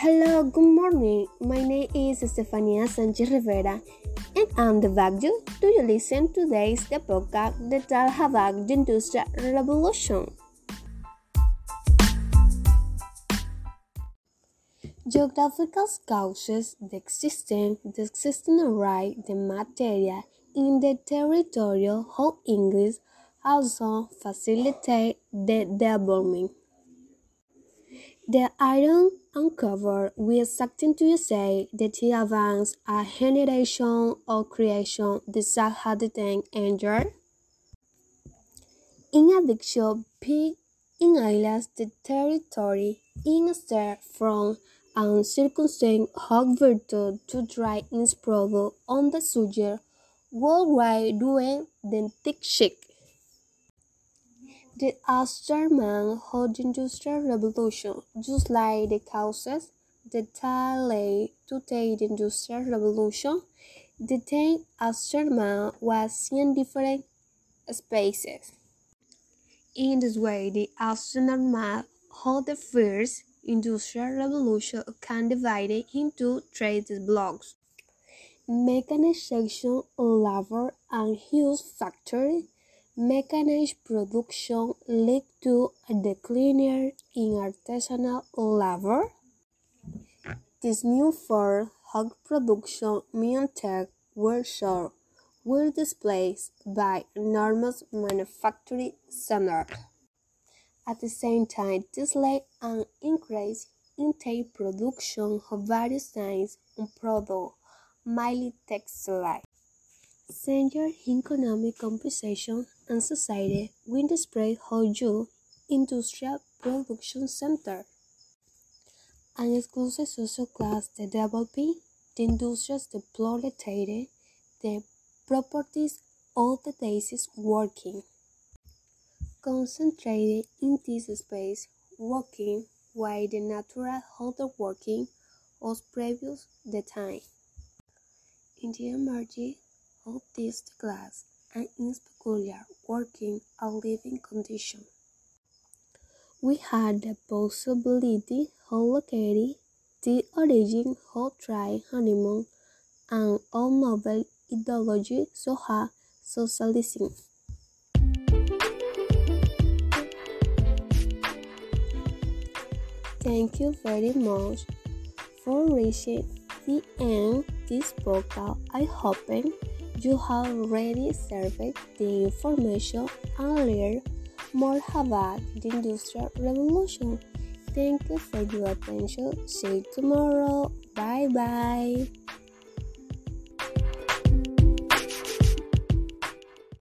Hello, good morning. My name is Estefania Sanchez Rivera, and I'm the you. Do you listen to today's the podcast that tell about the Industrial Revolution? Geographical causes the existence, the existing array, the material in the territorial of English also facilitate the development. The iron uncovered with something to say that he advanced a generation of creation that had the endured. In addition, Pig in islands the territory in start from circumstance have virtue to its product on the subject worldwide doing the thick shake. The of the Industrial Revolution, just like the causes that led to the Industrial Revolution, the time aftermath was in different spaces. In this way, the aftermath of the first Industrial Revolution can divide into three blocks. Mechanization, labor, and huge factory Mechanized production led to a decline in artisanal labor. This new form of production meant workshops were displaced by enormous manufacturing standards. At the same time, this led an increase in the production of various kinds of products, mainly textiles. Senior economic compensation and society will display how you industrial production center. An exclusive social class the developing the industries the proletariat, the properties of the days is working. Concentrated in this space, working while the natural other working was previous the time. In the emerging of this class and its peculiar working and living condition. We had the possibility of locating the origin of dry honeymoon and all novel ideology so as socialism. Thank you very much for reaching the end this podcast. I hope you have already served the information learned more about the Industrial Revolution. Thank you for your attention. See you tomorrow. Bye bye.